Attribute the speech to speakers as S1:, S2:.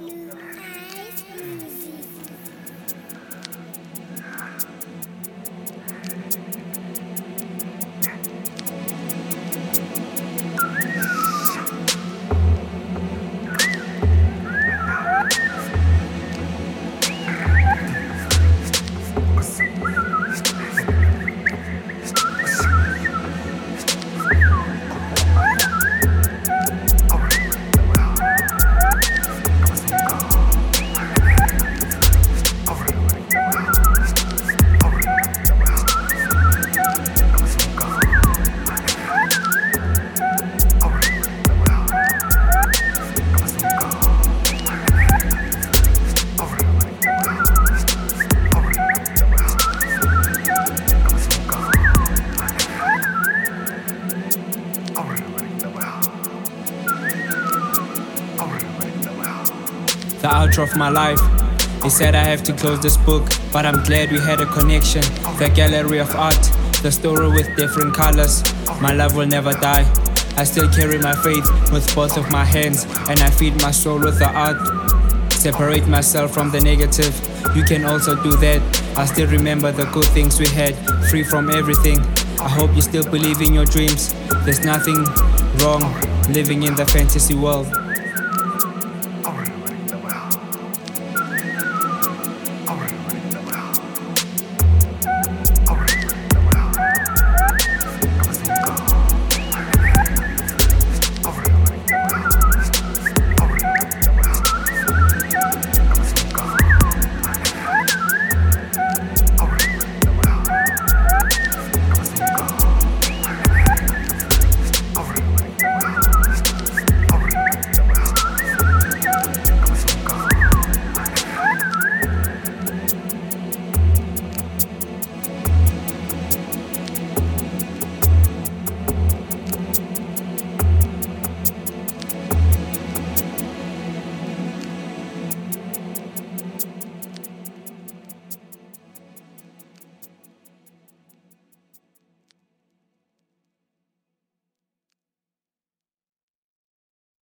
S1: 嗯。The outro of my life. He said I have to close this book, but I'm glad we had a connection. The gallery of art, the story with different colors. My love will never die. I still carry my faith with both of my hands, and I feed my soul with the art. Separate myself from the negative. You can also do that. I still remember the good things we had, free from everything. I hope you still believe in your dreams. There's nothing wrong living in the fantasy world.